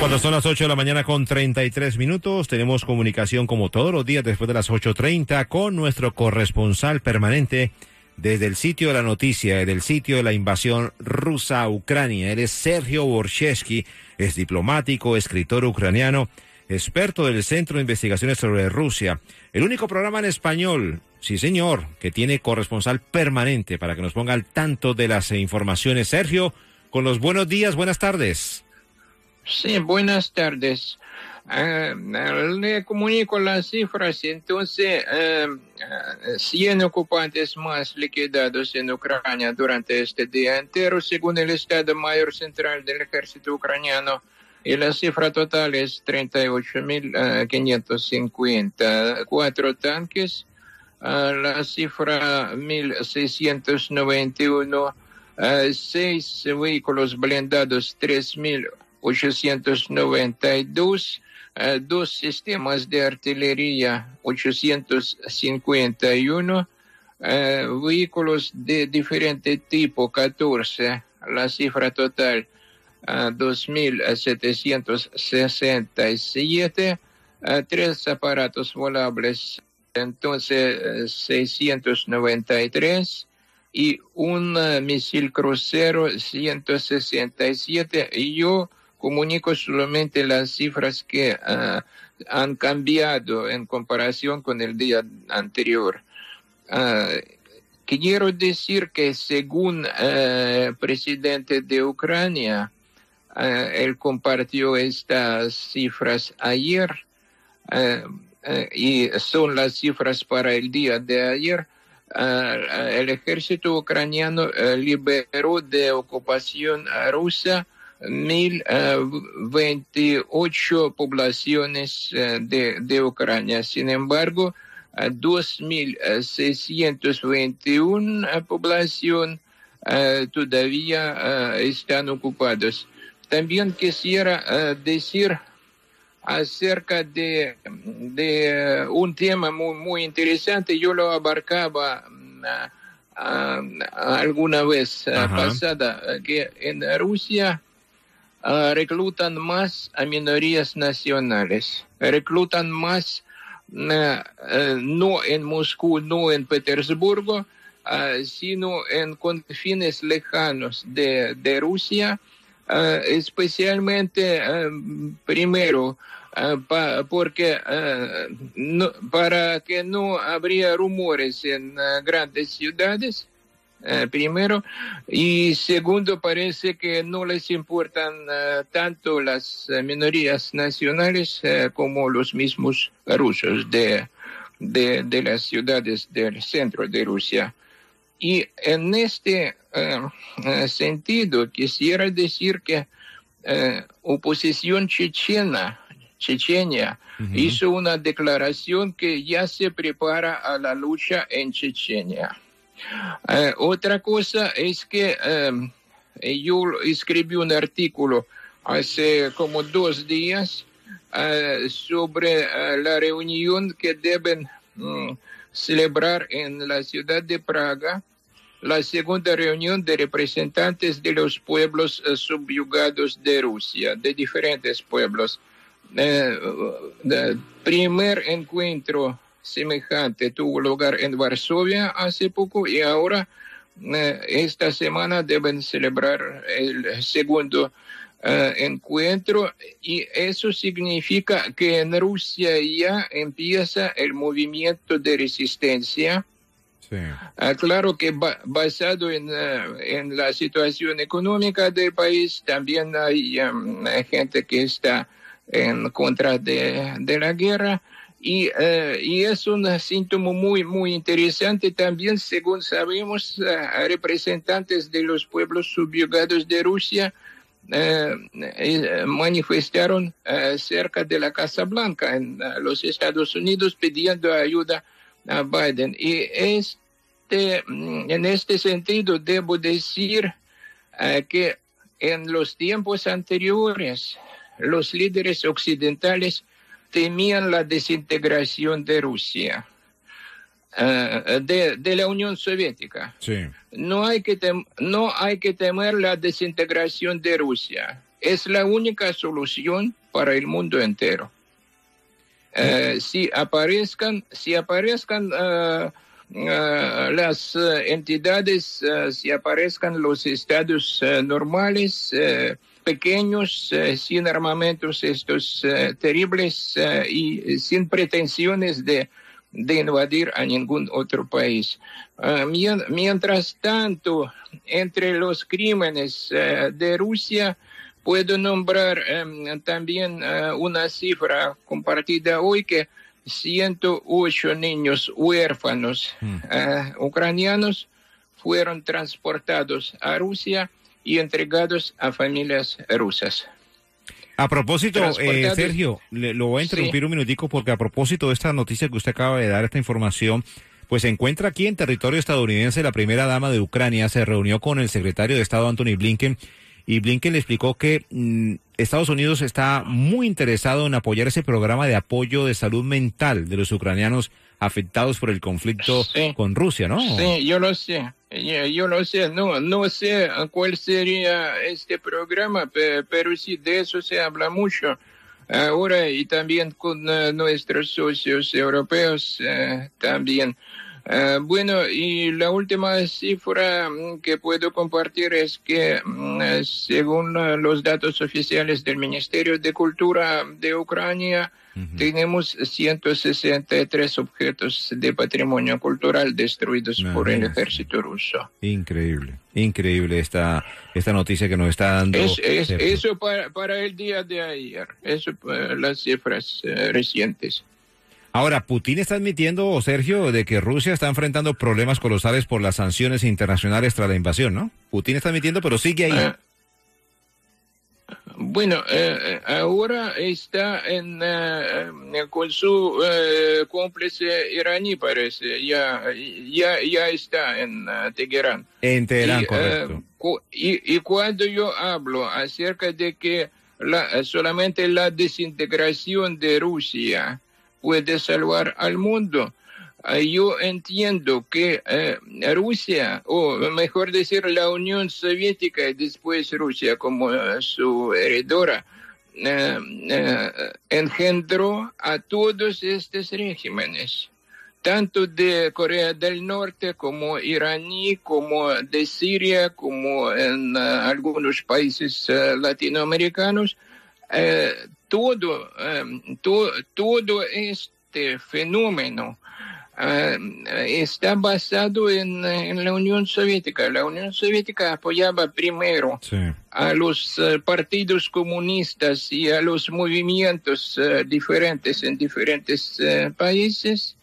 Cuando son las 8 de la mañana con 33 minutos, tenemos comunicación como todos los días después de las 8.30 con nuestro corresponsal permanente desde el sitio de la noticia, desde el sitio de la invasión rusa a Ucrania. Él es Sergio Borchesky, es diplomático, escritor ucraniano, experto del Centro de Investigaciones sobre Rusia. El único programa en español, sí señor, que tiene corresponsal permanente para que nos ponga al tanto de las informaciones. Sergio, con los buenos días, buenas tardes. Sí, buenas tardes. Eh, le comunico las cifras. Entonces, eh, 100 ocupantes más liquidados en Ucrania durante este día entero, según el Estado Mayor Central del Ejército Ucraniano. Y la cifra total es 38.550. Cuatro tanques. la cifra 1.691. seis vehículos blindados, 3.000. 892, eh, dos sistemas de artillería 851, eh, vehículos de diferente tipo 14, la cifra total 2.767, eh, tres aparatos volables, entonces 693 y un misil crucero 167. Y yo comunico solamente las cifras que uh, han cambiado en comparación con el día anterior. Uh, quiero decir que según el uh, presidente de Ucrania, él compartió estas cifras ayer y son las cifras para el día de ayer. el ejército ucraniano liberó de ocupación rusa 1.028 poblaciones de, de, Ucrania. Sin embargo, 2.621 población todavía están ocupados. También quisiera decir acerca de, de un tema muy, muy interesante. Yo lo abarcaba alguna vez pasada, que en Rusia Uh, reclutan más a minorías nacionales, reclutan más uh, uh, no en Moscú, no en Petersburgo, sino en confines lejanos de, de Rusia, especialmente primero porque no, para que no habría rumores en grandes ciudades eh, primero, y segundo, parece que no les importan uh, tanto las uh, minorías nacionales como los mismos rusos de, de, de, las ciudades del centro de Rusia. Y en este sentido, quisiera decir que oposición chechena, Chechenia, -huh. hizo una declaración que ya se prepara a la lucha en Chechenia. Uh, otra cosa es que um, yo escribí un artículo hace como dos días uh, sobre la reunión que deben um, celebrar en la ciudad de Praga, la segunda reunión de representantes de los pueblos subyugados de Rusia, de diferentes pueblos. primer encuentro semejante tuvo lugar en Varsovia hace poco y ahora eh, esta semana deben celebrar el segundo uh, encuentro y eso significa que en Rusia ya empieza el movimiento de resistencia. Sí. Uh, claro que ba basado en, uh, en, la situación económica del país, también hay um, gente que está en contra de, de la guerra. Y, uh, y, es un síntoma muy, muy interesante también, según sabemos, uh, representantes de los pueblos subyugados de Rusia uh, manifestaron cerca de la Casa Blanca en los Estados Unidos pidiendo ayuda a Biden. Y es este, mm, en este sentido, debo decir eh, que en los tiempos anteriores, los líderes occidentales temían la desintegración de Rusia, eh, de, de, la Unión Soviética. Sí. No, hay que tem no hay que temer la desintegración de Rusia. Es la única solución para el mundo entero. Uh, si aparezcan, si aparezcan uh, uh, las entidades, si aparezcan los estados normales, pequeños, sin armamentos estos terribles y sin pretensiones de, de, invadir a ningún otro país. mientras tanto, entre los crímenes de Rusia, Puedo nombrar um, también una cifra compartida hoy que 108 niños huérfanos mm. uh, ucranianos fueron transportados a Rusia y entregados a familias rusas. A propósito, eh, Sergio, le, lo voy a interrumpir sí. un minutico porque a propósito de esta noticia que usted acaba de dar, esta información, pues se encuentra aquí en territorio estadounidense la primera dama de Ucrania, se reunió con el secretario de Estado Anthony Blinken y Blinken le explicó que mmm, Estados Unidos está muy interesado en apoyar ese programa de apoyo de salud mental de los ucranianos afectados por el conflicto sí. con Rusia, ¿no? Sí, yo lo sé. Yo, lo sé, no, no sé cuál sería este programa, pero, sí, de eso se habla mucho ahora y también con uh, nuestros socios europeos uh, también. Uh, bueno, y la última cifra que puedo compartir es que, uh, según uh, los datos oficiales del Ministerio de Cultura de Ucrania, tenemos 163 objetos de patrimonio cultural destruidos por el ejército ruso. Increíble, increíble esta, esta noticia que nos está dando. Es, es, eso para, para, el día de ayer, eso las cifras eh, recientes. Ahora, Putin está admitiendo, Sergio, de que Rusia está enfrentando problemas colosales por las sanciones internacionales tras la invasión, ¿no? Putin está admitiendo, pero sigue ahí. Uh, bueno, eh, ahora está en, eh, con su eh, cómplice iraní, parece. Ya, ya, ya está en Teherán. En Teherán, y, correcto. Cu y, y, cuando yo hablo acerca de que la, solamente la desintegración de Rusia puede salvar al mundo. Yo entiendo que eh, Rusia, o mejor decir la Unión Soviética y después Rusia como uh, su heredora, eh, eh, engendró a todos estos regímenes, tanto de Corea del Norte como iraní, como de Siria, como en algunos países latinoamericanos. Todo, to, todo este fenómeno Uh, está basado en, en, la Unión Soviética. La Unión Soviética apoyaba primero sí. a los partidos comunistas y a los movimientos diferentes en diferentes países,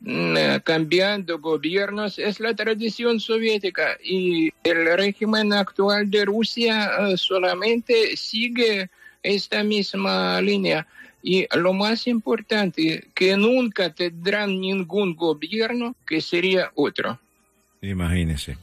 mm, cambiando gobiernos. Es la tradición soviética y el régimen actual de Rusia solamente sigue esta misma línea. Y lo más importante, que nunca tendrán ningún gobierno que sería otro. Imagínese.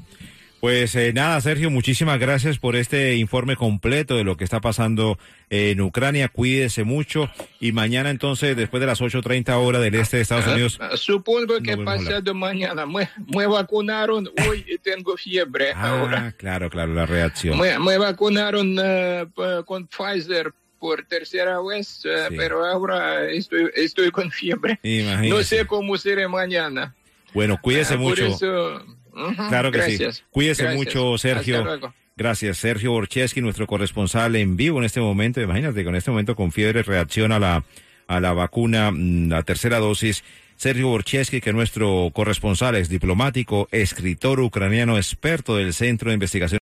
Pues eh, nada, Sergio, muchísimas gracias por este informe completo de lo que está pasando en Ucrania. Cuídese mucho y mañana entonces, después de las 8.30 horas del este de Estados Unidos. Uh, supongo que pasado mañana. Me, me, vacunaron hoy y tengo fiebre ah, ahora. Claro, claro, la reacción. Me, me vacunaron uh, con Pfizer por tercera vez, uh, sí. pero ahora estoy, estoy con fiebre. Imagínese. No sé cómo seré mañana. Bueno, cuídese uh, mucho. Eso, uh -huh, claro que gracias. sí. Cuídese gracias. mucho, Sergio. Gracias, Sergio Borcheski, nuestro corresponsal en vivo en este momento. Imagínate, con este momento con fiebre reacciona a la, a la vacuna, mm, la tercera dosis. Sergio Borcheski, que es nuestro corresponsal, es diplomático, escritor ucraniano, experto del Centro de Investigación.